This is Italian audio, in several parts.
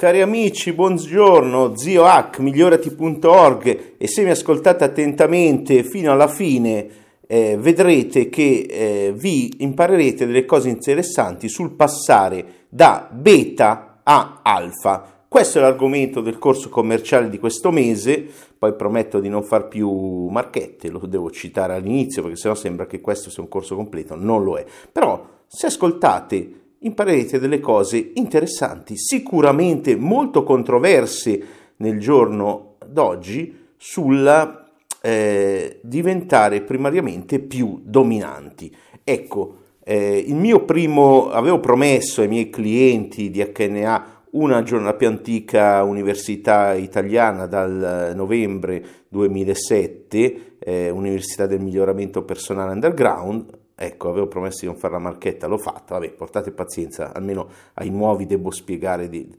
Cari amici, buongiorno, zio Hack, migliorati.org e se mi ascoltate attentamente fino alla fine eh, vedrete che eh, vi imparerete delle cose interessanti sul passare da beta a alfa. Questo è l'argomento del corso commerciale di questo mese, poi prometto di non far più marchette, lo devo citare all'inizio perché sennò sembra che questo sia un corso completo, non lo è. Però se ascoltate imparerete delle cose interessanti, sicuramente molto controverse nel giorno d'oggi sul eh, diventare primariamente più dominanti. Ecco, eh, il mio primo, avevo promesso ai miei clienti di HNA una giornata più antica università italiana dal novembre 2007, eh, Università del Miglioramento Personale Underground, Ecco, avevo promesso di non fare la marchetta, l'ho fatta, vabbè, portate pazienza, almeno ai nuovi devo spiegare di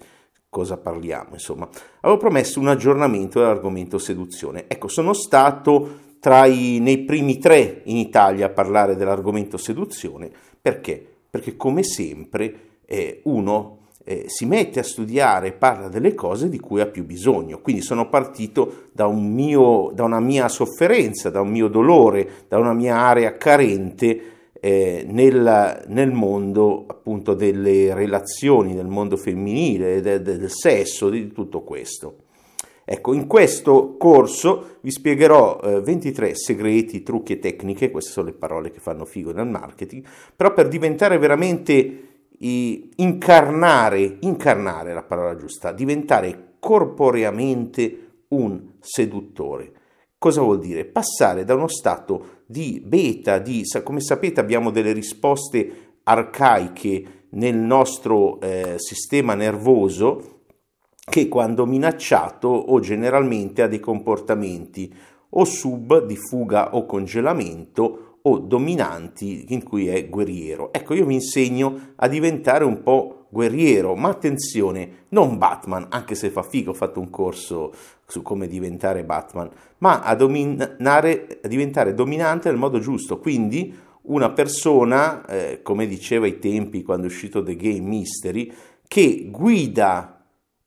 cosa parliamo, insomma. Avevo promesso un aggiornamento dell'argomento seduzione. Ecco, sono stato tra i, nei primi tre in Italia a parlare dell'argomento seduzione, perché? Perché come sempre eh, uno eh, si mette a studiare e parla delle cose di cui ha più bisogno. Quindi sono partito da, un mio, da una mia sofferenza, da un mio dolore, da una mia area carente eh, nel, nel, mondo appunto delle relazioni, del mondo femminile, del, del sesso, di tutto questo. Ecco, in questo corso vi spiegherò eh, 23 segreti, trucchi e tecniche, queste sono le parole che fanno figo nel marketing, però per diventare veramente incarnare, incarnare la parola giusta, diventare corporeamente un seduttore. Cosa vuol dire? Passare da uno stato di beta, di, come sapete abbiamo delle risposte arcaiche nel nostro eh, sistema nervoso che quando minacciato o generalmente ha dei comportamenti o sub di fuga o congelamento o dominanti in cui è guerriero. Ecco, io vi insegno a diventare un po' guerriero, ma attenzione, non Batman, anche se fa figo, ho fatto un corso su come diventare Batman, ma a, dominare, a diventare dominante nel modo giusto, quindi una persona, eh, come diceva ai tempi quando è uscito The Game Mystery, che guida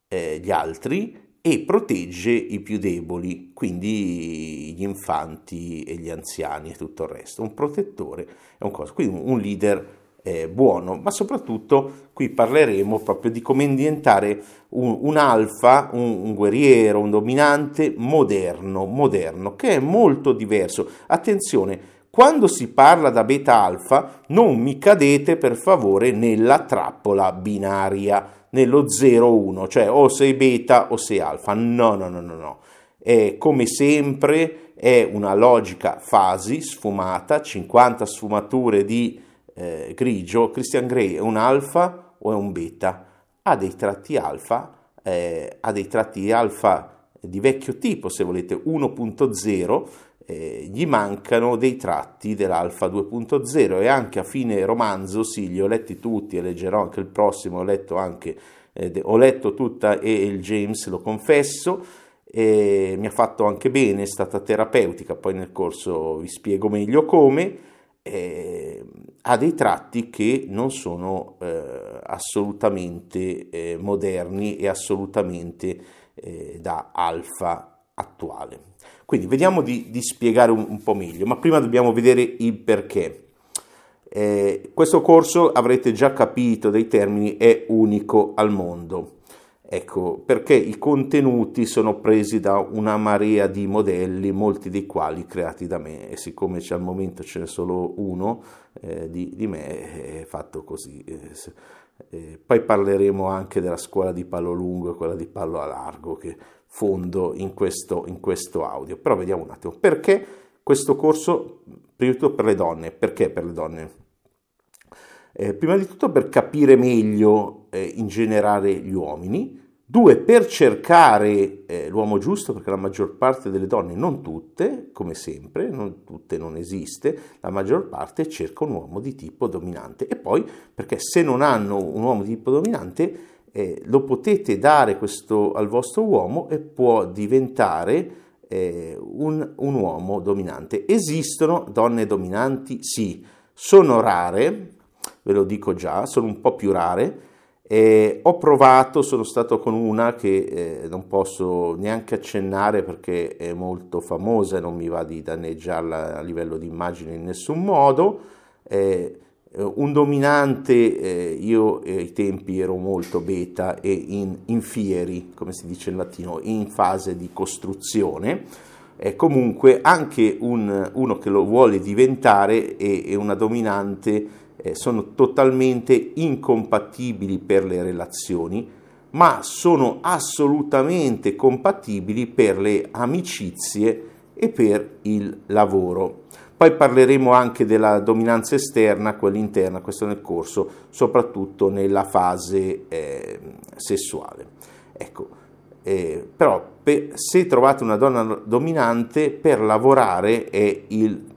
eh, gli altri e protegge i più deboli, quindi gli infanti e gli anziani e tutto il resto. Un protettore è un cosa, quindi un leader eh, buono, ma soprattutto qui parleremo proprio di come diventare un, un alfa, un, un, guerriero, un dominante moderno, moderno, che è molto diverso. Attenzione, quando si parla da beta alfa, non mi cadete per favore nella trappola binaria nello 0-1, cioè o sei beta o sei alfa. No, no, no, no, no. È come sempre è una logica fasi sfumata, 50 sfumature di eh, grigio. Christian Grey è un alfa o è un beta? Ha dei tratti alfa, eh, ha dei tratti alfa di vecchio tipo, se volete 1.0, eh, gli mancano dei tratti dell'Alfa 2.0 e anche a fine romanzo, sì, li ho letti tutti e leggerò anche il prossimo, ho letto anche, eh, ho letto tutta e il James, lo confesso, e mi ha fatto anche bene, è stata terapeutica, poi nel corso vi spiego meglio come, eh, ha dei tratti che non sono eh, assolutamente eh, moderni e assolutamente eh, da alfa attuale. Quindi vediamo di, di spiegare un, un, po' meglio, ma prima dobbiamo vedere il perché. Eh, questo corso avrete già capito dei termini è unico al mondo. Ecco, perché i contenuti sono presi da una marea di modelli, molti dei quali creati da me, e siccome al momento ce n'è solo uno eh, di, di, me, è fatto così. Eh, poi parleremo anche della scuola di palo lungo e quella di palo a largo, che fondo in questo, in questo audio. Però vediamo un attimo perché questo corso, prima di tutto per le donne, perché per le donne? Eh, prima di tutto per capire meglio eh, in generale gli uomini, due per cercare eh, l'uomo giusto, perché la maggior parte delle donne, non tutte, come sempre, non tutte non esiste, la maggior parte cerca un uomo di tipo dominante e poi perché se non hanno un uomo di tipo dominante eh, lo potete dare questo al vostro uomo e può diventare eh, un, un uomo dominante. Esistono donne dominanti? Sì, sono rare, ve lo dico già, sono un po' più rare, Eh, ho provato, sono stato con una che eh, non posso neanche accennare perché è molto famosa e non mi va di danneggiarla a livello di immagine in nessun modo. Eh, un dominante, eh, io ai tempi ero molto beta e in, in fieri, come si dice in latino, in fase di costruzione. comunque anche un, uno che lo vuole diventare e, e una dominante eh, sono totalmente incompatibili per le relazioni, ma sono assolutamente compatibili per le amicizie e per il lavoro. Poi parleremo anche della dominanza esterna, quella interna, questo nel corso, soprattutto nella fase eh, sessuale. Ecco, eh, però per, se trovate una donna dominante, per lavorare è il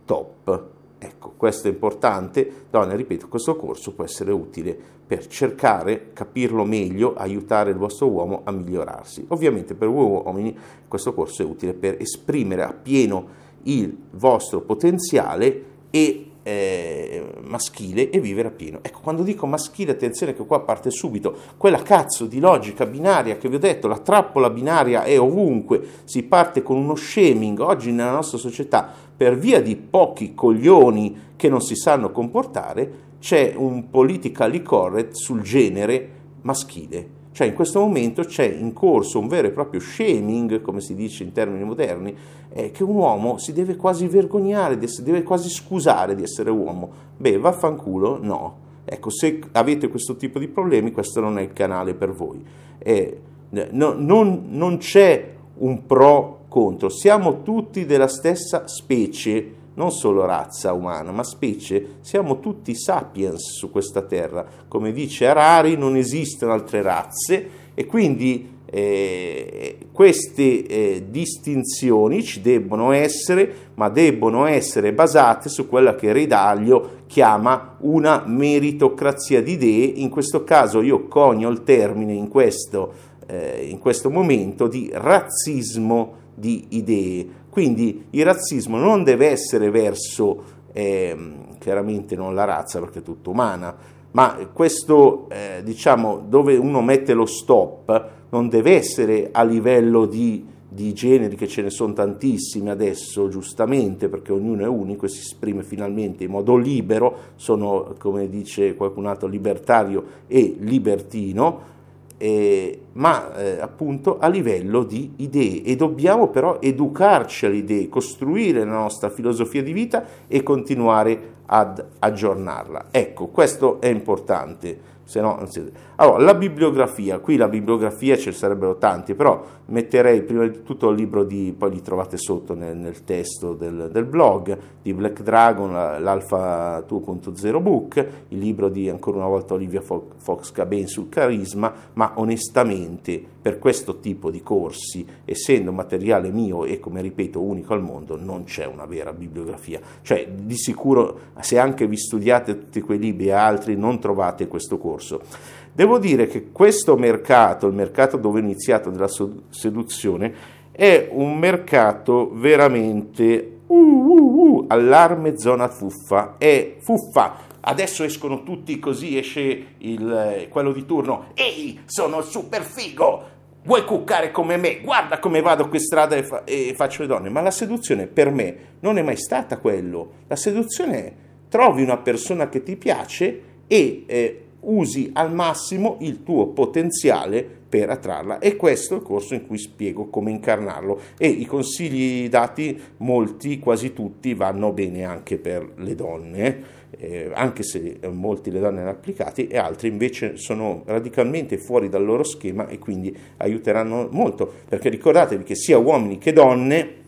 Ecco, questo è importante, donne, ripeto, questo corso può essere utile per cercare, capirlo meglio, aiutare il vostro uomo a migliorarsi. Ovviamente per voi uomini questo corso è utile per esprimere appieno il vostro potenziale e eh, maschile e vivere a pieno. Ecco, quando dico maschile, attenzione che qua parte subito quella cazzo di logica binaria che vi ho detto, la trappola binaria è ovunque, si parte con uno shaming oggi nella nostra società per via di pochi coglioni che non si sanno comportare, c'è un politically correct sul genere maschile. Cioè in questo momento c'è in corso un vero e proprio shaming, come si dice in termini moderni, eh, che un uomo si deve quasi vergognare, si deve quasi scusare di essere uomo. Beh, vaffanculo, no. Ecco, se avete questo tipo di problemi, questo non è il canale per voi. Eh, no, non, non c'è un pro contro, siamo tutti della stessa specie non solo razza umana, ma specie, siamo tutti sapiens su questa terra. Come dice Harari, non esistono altre razze e quindi eh, queste eh, distinzioni ci debbono essere, ma debbono essere basate su quella che Ridaglio chiama una meritocrazia di idee. In questo caso io conio il termine in questo, eh, in questo momento di razzismo di idee. Quindi il razzismo non deve essere verso, eh, chiaramente non la razza perché è tutta umana, ma questo, eh, diciamo, dove uno mette lo stop non deve essere a livello di, di generi, che ce ne sono tantissimi adesso, giustamente, perché ognuno è unico e si esprime finalmente in modo libero, sono, come dice qualcun altro, libertario e libertino, eh, ma eh, appunto a livello di idee e dobbiamo però educarci alle idee, costruire la nostra filosofia di vita e continuare ad aggiornarla. Ecco, questo è importante se no non siete... Allora, la bibliografia, qui la bibliografia ce ne sarebbero tanti, però metterei prima di tutto il libro di, poi li trovate sotto nel, nel testo del, del, blog, di Black Dragon, l'Alpha 2.0 Book, il libro di ancora una volta Olivia Fox Caben sul carisma, ma onestamente per questo tipo di corsi, essendo materiale mio e come ripeto unico al mondo, non c'è una vera bibliografia. Cioè, di sicuro, se anche vi studiate tutti quei libri e altri, non trovate questo corso. Devo dire che questo mercato, il mercato dove ho iniziato della seduzione, è un mercato veramente uh, uh, uh, allarme zona fuffa, è fuffa adesso escono tutti così, esce il, quello di turno, ehi, sono super figo, vuoi cuccare come me, guarda come vado qui strada e, fa- e, faccio le donne, ma la seduzione per me non è mai stata quello, la seduzione è trovi una persona che ti piace e eh, usi al massimo il tuo potenziale per attrarla. E questo è il corso in cui spiego come incarnarlo. E i consigli dati molti, quasi tutti vanno bene anche per le donne eh, anche se molti le donne hanno applicati e altri invece sono radicalmente fuori dal loro schema e quindi aiuteranno molto, perché ricordatevi che sia uomini che donne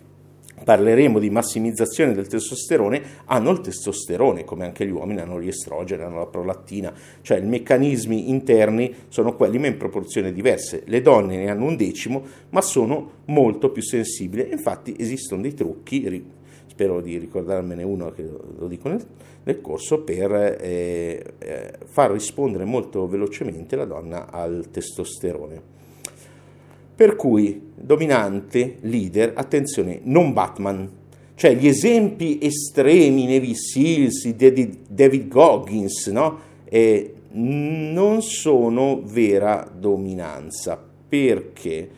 parleremo di massimizzazione del testosterone, hanno il testosterone, come anche gli uomini hanno gli estrogeni, hanno la prolattina, cioè i meccanismi interni sono quelli ma in proporzioni diverse. Le donne ne hanno un decimo, ma sono molto più sensibili. Infatti esistono dei trucchi spero di ricordarmene uno che lo dico nel, nel corso, per eh, eh, far rispondere molto velocemente la donna al testosterone. Per cui dominante, leader, attenzione, non Batman, cioè gli esempi estremi, Navy Seals, David Goggins, no? E non sono vera dominanza. Perché?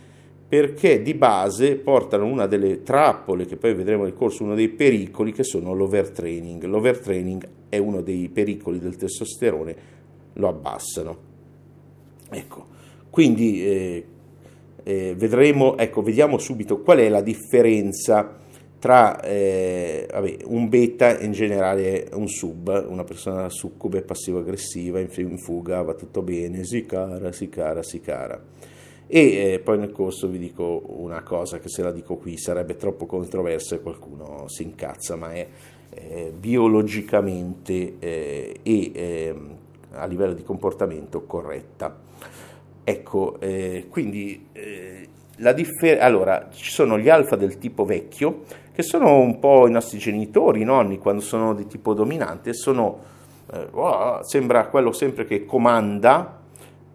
Perché di base portano una delle trappole, che poi vedremo nel corso, uno dei pericoli, che sono l'overtraining. L'overtraining è uno dei pericoli del testosterone, lo abbassano. Ecco, quindi eh, eh, vedremo, ecco, vediamo subito qual è la differenza tra eh, vabbè, un beta in generale un sub, una persona succube passivo-aggressiva, in fuga, va tutto bene, si cara, si cara, si cara. E eh, poi nel corso vi dico una cosa che se la dico qui sarebbe troppo controversa e qualcuno si incazza, ma è eh, biologicamente eh, e ehm, a livello di comportamento corretta. Ecco, eh, quindi eh, la differ- allora ci sono gli alfa del tipo vecchio che sono un po' i nostri genitori, i nonni quando sono di tipo dominante, sono, eh, oh, sembra quello sempre che comanda,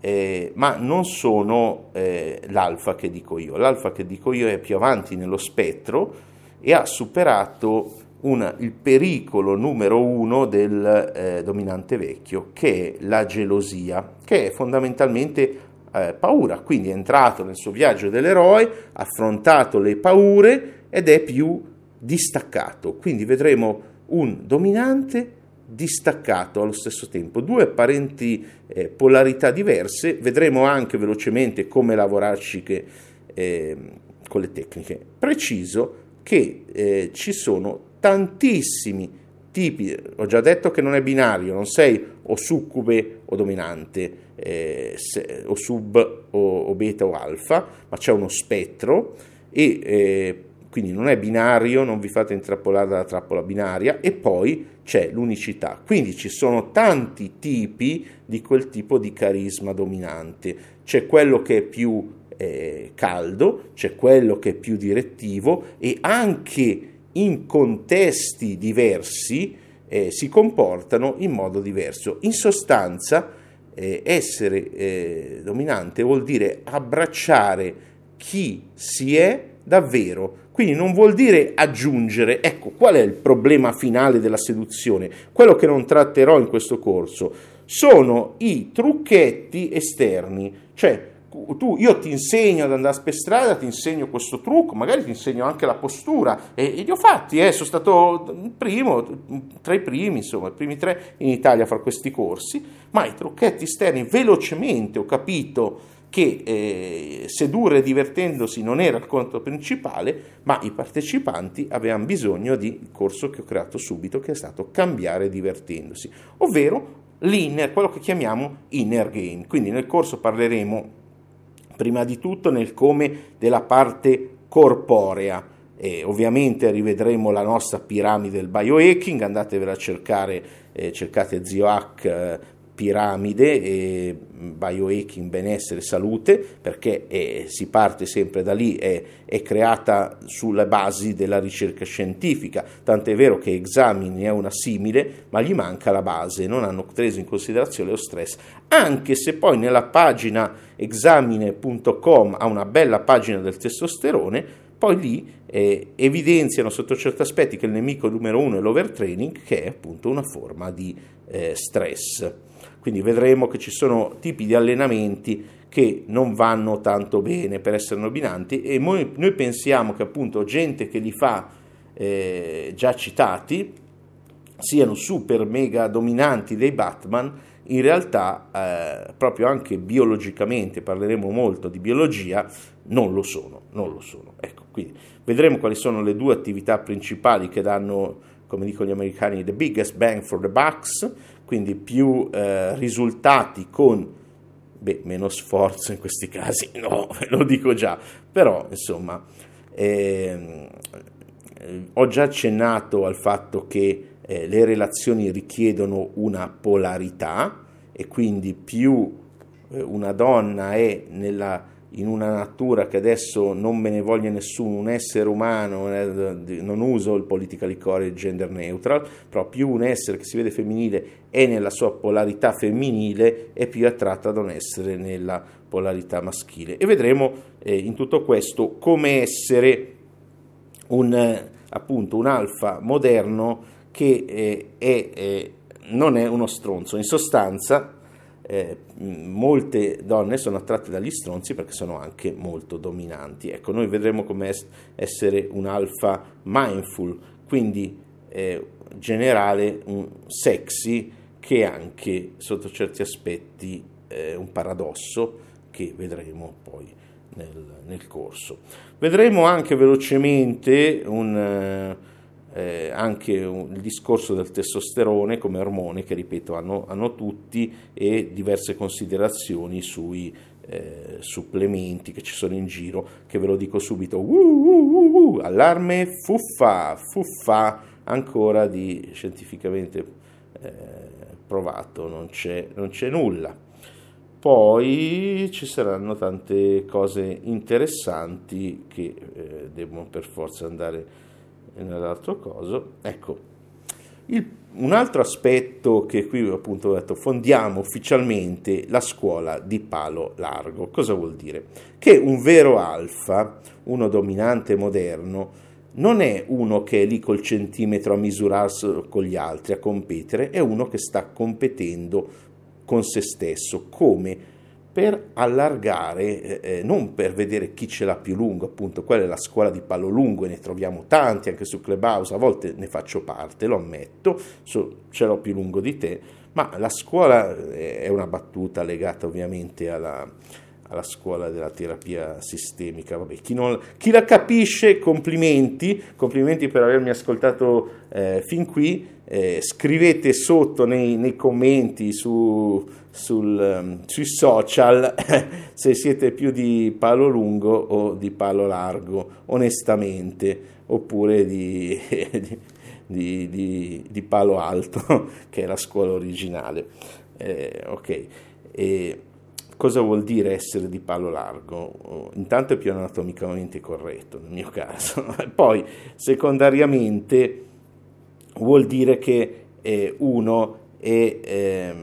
eh, ma non sono eh, l'alfa che dico io. L'alfa che dico io è più avanti nello spettro e ha superato una, il pericolo numero uno del eh, dominante vecchio, che è la gelosia, che è fondamentalmente eh, paura. Quindi è entrato nel suo viaggio dell'eroe, ha affrontato le paure ed è più distaccato. Quindi vedremo un dominante distaccato allo stesso tempo, due apparenti eh, polarità diverse. Vedremo anche velocemente come lavorarci che, eh, con le tecniche. Preciso che eh, ci sono tantissimi tipi, ho già detto che non è binario, non sei o succube o dominante, eh, se, o sub o, o, beta o alfa, ma c'è uno spettro e eh, quindi non è binario, non vi fate intrappolare dalla trappola binaria e poi c'è l'unicità. Quindi ci sono tanti tipi di quel tipo di carisma dominante. C'è quello che è più eh, caldo, c'è quello che è più direttivo e anche in contesti diversi eh, si comportano in modo diverso. In sostanza, eh, essere eh, dominante vuol dire abbracciare chi si è davvero. Quindi non vuol dire aggiungere, ecco qual è il problema finale della seduzione, quello che non tratterò in questo corso, sono i trucchetti esterni, cioè tu, io ti insegno ad andare per strada, ti insegno questo trucco, magari ti insegno anche la postura. E, e li ho fatti, eh, sono stato primo, tra i primi, insomma, i primi tre in Italia a fare questi corsi, ma i trucchetti esterni velocemente ho capito che eh, sedurre divertendosi non era il conto principale, ma i partecipanti avevano bisogno di corso che ho creato subito, che è stato cambiare divertendosi, ovvero l'inner, quello che chiamiamo inner game. Quindi nel corso parleremo prima di tutto nel come della parte corporea. E ovviamente rivedremo la nostra piramide del biohacking, andatevela a cercare, eh, cercate Zio Hack eh, piramide e biohacking, benessere, salute, perché è, si parte sempre da lì, è, è, creata sulle basi della ricerca scientifica, tant'è vero che Examine è una simile, ma gli manca la base, non hanno preso in considerazione lo stress, anche se poi nella pagina examine.com ha una bella pagina del testosterone, poi lì eh, evidenziano sotto certi aspetti che il nemico numero uno è l'overtraining, che è appunto una forma di eh, stress. Quindi vedremo che ci sono tipi di allenamenti che non vanno tanto bene per essere nominanti e noi, noi pensiamo che appunto gente che li fa eh, già citati siano super mega dominanti dei Batman in realtà eh, proprio anche biologicamente, parleremo molto di biologia, non lo sono, non lo sono. Ecco, quindi vedremo quali sono le due attività principali che danno, come dicono gli americani, the biggest bang for the bucks, quindi più eh, risultati con beh, meno sforzo in questi casi, no, lo dico già, però insomma ehm, ho già accennato al fatto che eh, le relazioni richiedono una polarità e quindi più eh, una donna è nella, in una natura che adesso non me ne voglia nessuno, un essere umano, eh, non uso il politically correct gender neutral, però più un essere che si vede femminile è nella sua polarità femminile è più attratta da un essere nella polarità maschile. E vedremo eh, in tutto questo come essere un, eh, appunto, un alfa moderno che eh, è, eh, non è uno stronzo, in sostanza eh, molte donne sono attratte dagli stronzi perché sono anche molto dominanti. Ecco, noi vedremo come essere un alfa mindful, quindi eh, generale, un sexy che è anche sotto certi aspetti eh, un paradosso che vedremo poi nel, nel corso. Vedremo anche velocemente un, eh, anche un, il discorso del testosterone come ormone che ripeto hanno, hanno tutti e diverse considerazioni sui eh, supplementi che ci sono in giro che ve lo dico subito. Uh, uh, uh, allarme fuffa fuffa ancora di scientificamente eh, provato non c'è, non c'è nulla. Poi ci saranno tante cose interessanti che eh, devono per forza andare nell'altro coso. Ecco, il, un altro aspetto che qui appunto ho detto, fondiamo ufficialmente la scuola di palo largo. Cosa vuol dire? Che un vero alfa, uno dominante moderno, non è uno che è lì col centimetro a misurarsi con gli altri, a competere, è uno che sta competendo con se stesso, come per allargare, eh, eh, non per vedere chi ce l'ha più lungo, appunto, quella è la scuola di palo lungo e ne troviamo tanti anche su Clubhouse, a volte ne faccio parte, lo ammetto, so, ce l'ho più lungo di te, ma la scuola eh, è una battuta legata ovviamente alla, alla scuola della terapia sistemica. Vabbè, chi, non, chi, la capisce, complimenti, complimenti per avermi ascoltato eh, fin qui. Eh, scrivete sotto nei, nei commenti su, sul, um, sui social se siete più di palo lungo o di palo largo, onestamente, oppure di, di, di, di palo alto, che è la scuola originale. Eh, ok. E, Cosa vuol dire essere di palo largo? Intanto è più anatomicamente corretto nel mio caso, poi secondariamente vuol dire che eh, uno è eh,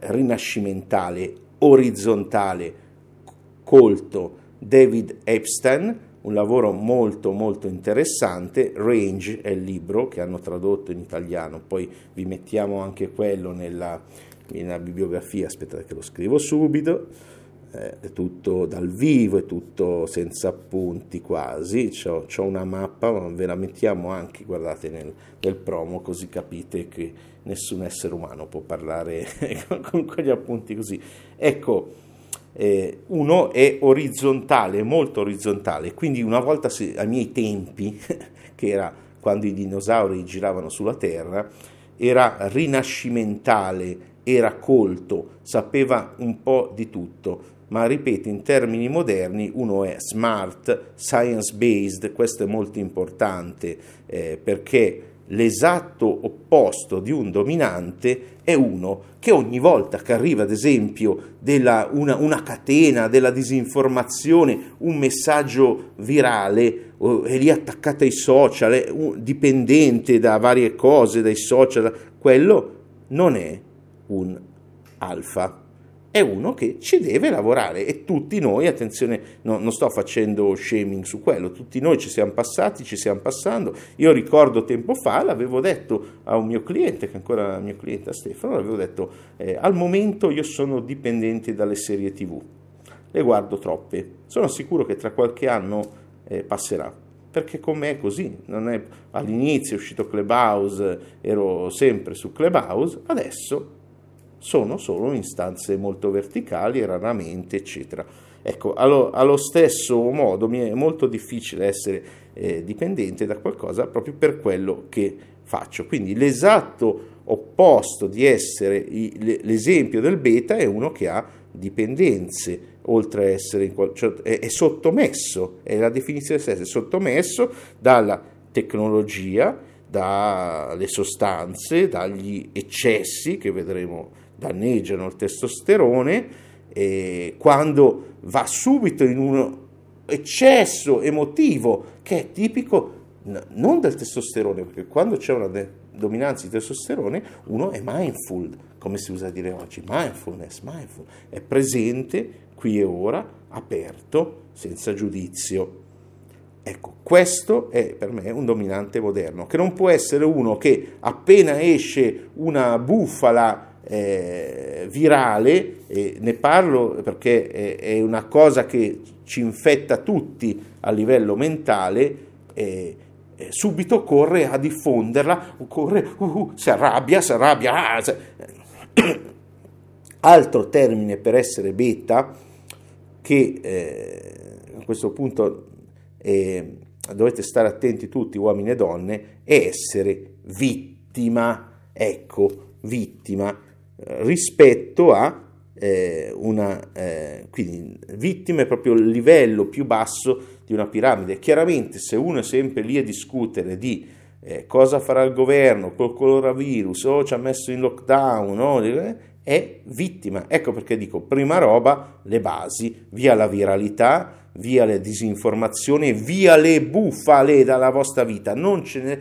rinascimentale, orizzontale, colto. David Epstein, un lavoro molto molto interessante, Range è il libro che hanno tradotto in italiano, poi vi mettiamo anche quello nella nella bibliografia, aspettate che lo scrivo subito, è tutto dal vivo, è tutto senza appunti quasi, ho una mappa, ma ve la mettiamo anche, guardate, nel, nel, promo, così capite che nessun essere umano può parlare con, con quegli appunti così. Ecco, eh, uno è orizzontale, molto orizzontale, quindi una volta se, ai miei tempi, che era quando i dinosauri giravano sulla Terra, era rinascimentale era colto, sapeva un po' di tutto, ma ripeto in termini moderni uno è smart, science based, questo è molto importante eh, perché l'esatto opposto di un dominante è uno che ogni volta che arriva ad esempio della, una, una, catena della disinformazione, un messaggio virale, è lì attaccato ai social, è dipendente da varie cose, dai social, quello non è un alfa, è uno che ci deve lavorare e tutti noi, attenzione, no, non sto facendo shaming su quello, tutti noi ci siamo passati, ci stiamo passando. Io ricordo tempo fa, l'avevo detto a un mio cliente, che ancora è mio cliente a Stefano, l'avevo detto, eh, al momento io sono dipendente dalle serie tv, le guardo troppe, sono sicuro che tra qualche anno eh, passerà perché con me è così, è, all'inizio è uscito Clubhouse, ero sempre su Clubhouse, adesso sono solo istanze molto verticali, raramente, eccetera. Ecco, allo, allo stesso modo mi è molto difficile essere eh, dipendente da qualcosa proprio per quello che faccio. Quindi l'esatto opposto di essere l'esempio del beta è uno che ha dipendenze, oltre a essere cioè, è, è sottomesso, è la definizione stessa, è sottomesso dalla tecnologia, dalle sostanze, dagli eccessi che vedremo danneggiano il testosterone e quando va subito in un eccesso emotivo che è tipico non del testosterone, perché quando c'è una dominanza di testosterone uno è mindful, come si usa a dire oggi, mindfulness, mindful, è presente qui e ora, aperto, senza giudizio. Ecco, questo è per me un dominante moderno, che non può essere uno che appena esce una bufala eh, virale, e ne parlo perché è, è, una cosa che ci infetta tutti a livello mentale, eh, subito corre a diffonderla, corre, uh, uh, si arrabbia, si arrabbia. Ah, si... Altro termine per essere beta, che eh, a questo punto eh, dovete stare attenti tutti, uomini e donne, è essere vittima, ecco, vittima, rispetto a eh, una, eh, quindi vittima è proprio il livello più basso di una piramide. Chiaramente se uno è sempre lì a discutere di eh, cosa farà il governo col coronavirus, o oh, ci ha messo in lockdown, oh, è vittima. Ecco perché dico, prima roba, le basi, via la viralità, via le disinformazioni, via le bufale dalla vostra vita. Non ce ne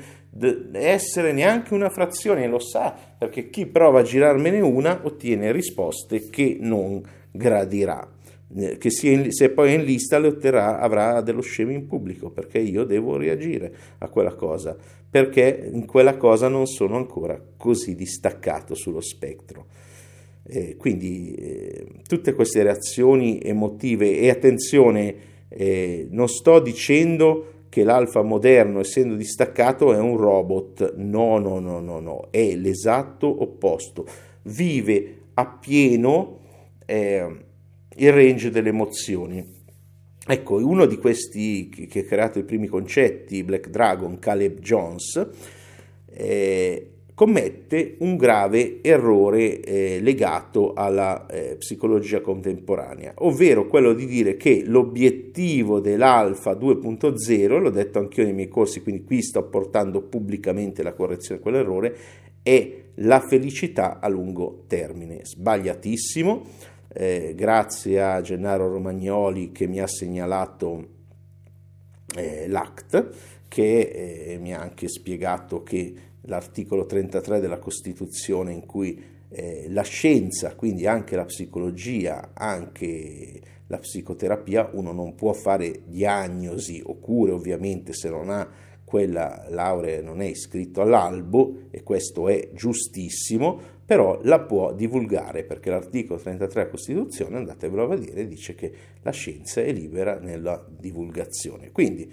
essere neanche una frazione, lo sa, perché chi prova a girarmene una ottiene risposte che non gradirà. Che se poi è in lista le otterrà, avrà dello scemo in pubblico, perché io devo reagire a quella cosa, perché in quella cosa non sono ancora così distaccato sullo spettro. Eh, quindi eh, tutte queste reazioni emotive e attenzione, eh, non sto dicendo che l'alfa moderno, essendo distaccato, è un robot. No, no, no, no, no, è l'esatto opposto. Vive appieno eh, il range delle emozioni. Ecco, uno di questi che ha creato i primi concetti, Black Dragon, Caleb Jones, eh, commette un grave errore eh, legato alla eh, psicologia contemporanea, ovvero quello di dire che l'obiettivo dell'alfa 2.0, l'ho detto anch'io nei miei corsi, quindi qui sto portando pubblicamente la correzione di quell'errore, è la felicità a lungo termine. Sbagliatissimo, eh, grazie a Gennaro Romagnoli che mi ha segnalato eh, l'ACT, che eh, mi ha anche spiegato che l'articolo 33 della Costituzione in cui eh, la scienza, quindi anche la psicologia, anche la psicoterapia, uno non può fare diagnosi o cure ovviamente se non ha quella laurea, non è iscritto all'albo e questo è giustissimo, però la può divulgare perché l'articolo 33 della Costituzione, andatevelo a vedere, dice che la scienza è libera nella divulgazione. Quindi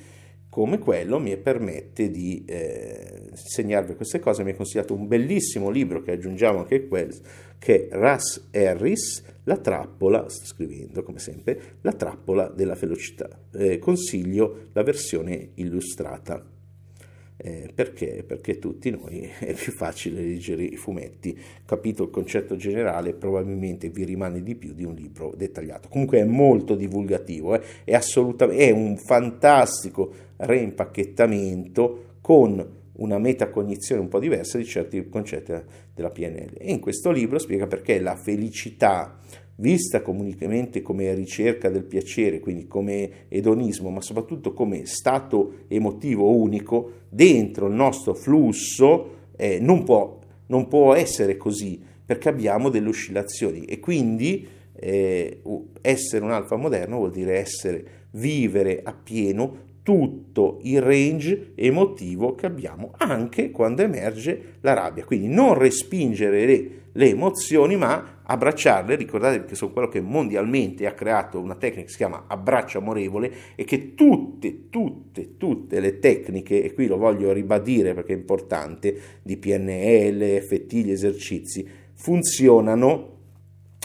come quello mi permette di eh, insegnarvi queste cose. Mi ha consigliato un bellissimo libro che aggiungiamo anche quello, che è Russ Harris, La trappola, sto scrivendo come sempre, La trappola della velocità. Eh, consiglio la versione illustrata. Eh, perché? Perché tutti noi è più facile leggere i fumetti, capito il concetto generale, probabilmente vi rimane di più di un libro dettagliato. Comunque è molto divulgativo, eh? è assolutamente è un fantastico reimpacchettamento con una metacognizione un po' diversa di certi concetti della PNL. E in questo libro spiega perché la felicità vista comunemente come ricerca del piacere, quindi come edonismo, ma soprattutto come stato emotivo unico, dentro il nostro flusso eh, non, può, non, può, essere così, perché abbiamo delle oscillazioni e quindi eh, essere un alfa moderno vuol dire essere, vivere appieno tutto il range emotivo che abbiamo anche quando emerge la rabbia. Quindi non respingere le, le emozioni, ma abbracciarle. Ricordate che sono quello che mondialmente ha creato una tecnica che si chiama abbraccio amorevole e che tutte, tutte, tutte le tecniche, e qui lo voglio ribadire perché è importante, di PNL, FT, gli esercizi, funzionano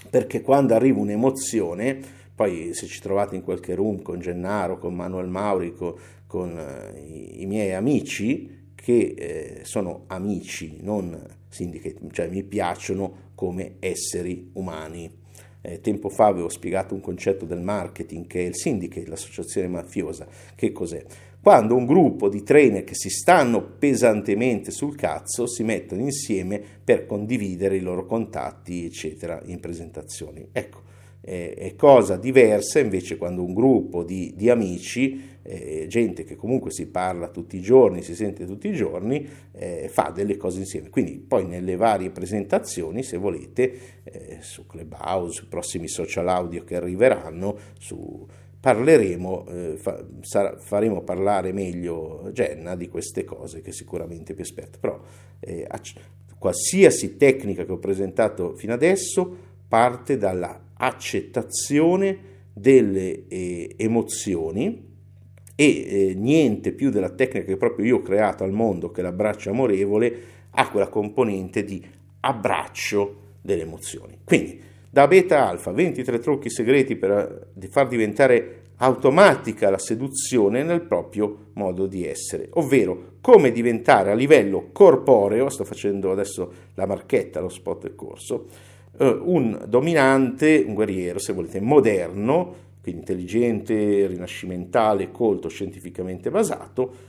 perché quando arriva un'emozione poi se ci trovate in qualche room con Gennaro, con Manuel Maurico, con eh, i, i, miei amici, che eh, sono amici, non syndicate, cioè mi piacciono come esseri umani. Eh, tempo fa avevo spiegato un concetto del marketing che è il syndicate, l'associazione mafiosa. Che cos'è? Quando un gruppo di trainer che si stanno pesantemente sul cazzo si mettono insieme per condividere i loro contatti, eccetera, in presentazioni. Ecco, è cosa diversa invece quando un gruppo di, di amici, eh, gente che comunque si parla tutti i giorni, si sente tutti i giorni, eh, fa delle cose insieme. Quindi poi nelle varie presentazioni, se volete, eh, su Clubhouse, sui prossimi social audio che arriveranno, su, parleremo, eh, fa, sarà, faremo parlare meglio Jenna di queste cose che sicuramente più esperta. Però eh, qualsiasi tecnica che ho presentato fino adesso parte dalla accettazione delle eh, emozioni e eh, niente più della tecnica che proprio io ho creato al mondo, che è l'abbraccio amorevole, ha quella componente di abbraccio delle emozioni. Quindi da beta alfa, 23 trucchi segreti per eh, far diventare automatica la seduzione nel proprio modo di essere, ovvero come diventare a livello corporeo, sto facendo adesso la marchetta, lo spot del corso, un dominante, un guerriero, se volete, moderno, quindi intelligente, rinascimentale, colto, scientificamente basato,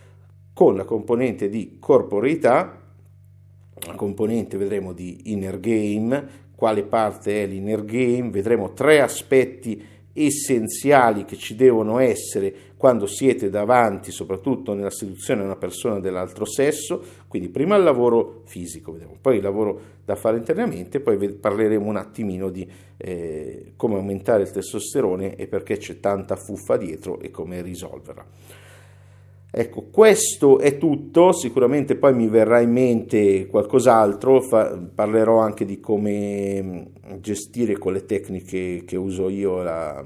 con la componente di corporeità, la componente vedremo di inner game, quale parte è l'inner game, vedremo tre aspetti essenziali che ci devono essere quando siete davanti, soprattutto nella seduzione a una persona dell'altro sesso, quindi prima il lavoro fisico, vedremo, poi il lavoro da fare internamente, poi parleremo un attimino di eh, come aumentare il testosterone e perché c'è tanta fuffa dietro e come risolverla. Ecco, questo è tutto, sicuramente poi mi verrà in mente qualcos'altro, fa, parlerò anche di come mm, gestire con le tecniche che uso io la,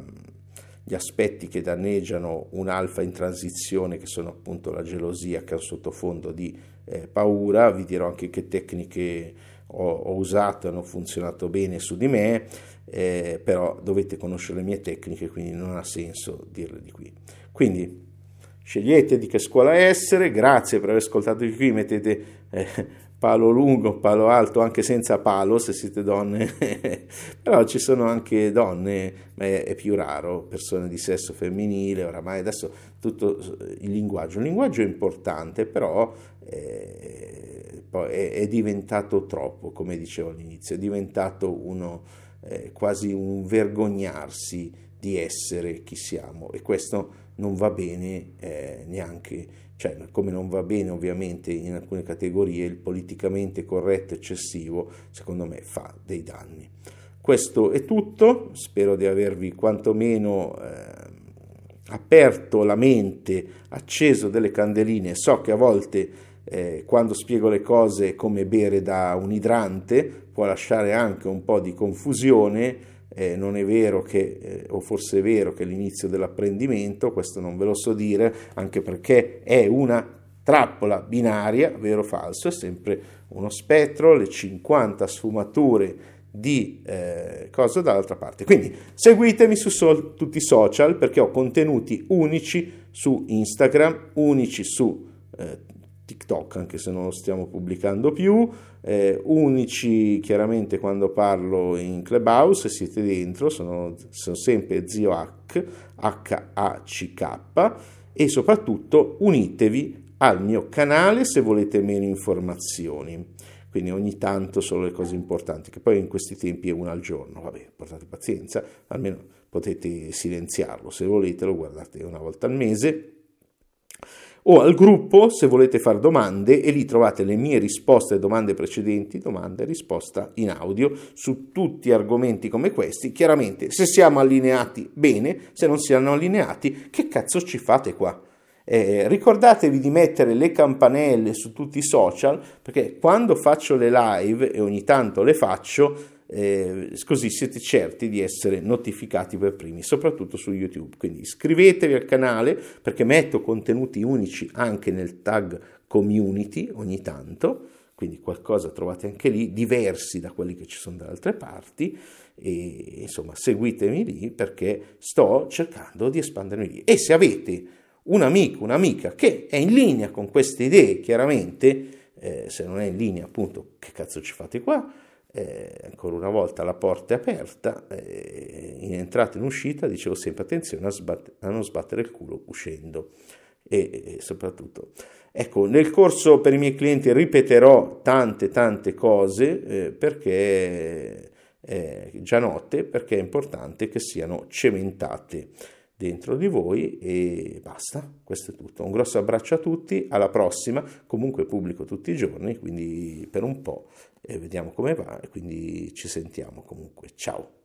gli aspetti che danneggiano un'alfa in transizione, che sono appunto la gelosia che ha un sottofondo di eh, paura, vi dirò anche che tecniche ho, ho, usato hanno funzionato bene su di me, eh, però dovete conoscere le mie tecniche, quindi non ha senso dirle di qui. Quindi Scegliete di che scuola essere, grazie per aver ascoltato qui, mettete eh, palo lungo, palo alto, anche senza palo se siete donne, però ci sono anche donne, ma è, è, più raro, persone di sesso femminile, oramai adesso tutto il linguaggio, il linguaggio è importante, però eh, è, è, diventato troppo, come dicevo all'inizio, è diventato uno, eh, quasi un vergognarsi di essere chi siamo e questo non va bene eh, neanche, cioè come non va bene ovviamente in alcune categorie il politicamente corretto eccessivo, secondo me fa dei danni. Questo è tutto, spero di avervi quantomeno eh, aperto la mente, acceso delle candeline, so che a volte eh, quando spiego le cose come bere da un idrante, può lasciare anche un po' di confusione, eh, non è vero che, eh, o forse è vero che è l'inizio dell'apprendimento, questo non ve lo so dire, anche perché è una trappola binaria, vero o falso, è sempre uno spettro, le 50 sfumature di eh, cose dall'altra parte. Quindi seguitemi su so- tutti i social perché ho contenuti unici su Instagram, unici su eh, TikTok, anche se non lo stiamo pubblicando più, eh, unici chiaramente quando parlo in Clubhouse, siete dentro, sono, sono sempre zio H, H-A-C-K e soprattutto unitevi al mio canale se volete meno informazioni. Quindi ogni tanto sono le cose importanti, che poi in questi tempi è una al giorno, vabbè, portate pazienza, almeno potete silenziarlo, se volete lo guardate una volta al mese o al gruppo se volete fare domande e lì trovate le mie risposte alle domande precedenti, domanda e risposta in audio su tutti argomenti come questi. Chiaramente se siamo allineati bene, se non siamo allineati che cazzo ci fate qua? Eh, ricordatevi di mettere le campanelle su tutti i social perché quando faccio le live e ogni tanto le faccio eh, così siete certi di essere notificati per primi, soprattutto su YouTube. Quindi iscrivetevi al canale perché metto contenuti unici anche nel tag community ogni tanto, quindi qualcosa trovate anche lì, diversi da quelli che ci sono da altre parti. E insomma, seguitemi lì perché sto cercando di espandermi lì. E se avete un amico, un'amica che è in linea con queste idee, chiaramente, eh, se non è in linea, appunto, che cazzo ci fate qua? Eh, ancora una volta la porta è aperta, eh, in entrata e in uscita dicevo sempre attenzione a, sbatt- a non sbattere il culo uscendo. E, e, soprattutto ecco nel corso per i miei clienti ripeterò tante tante cose eh, perché eh, già notte perché è importante che siano cementate dentro di voi e basta, questo è tutto. Un grosso abbraccio a tutti, alla prossima, comunque pubblico tutti i giorni, quindi per un po' e vediamo come va quindi ci sentiamo comunque. Ciao!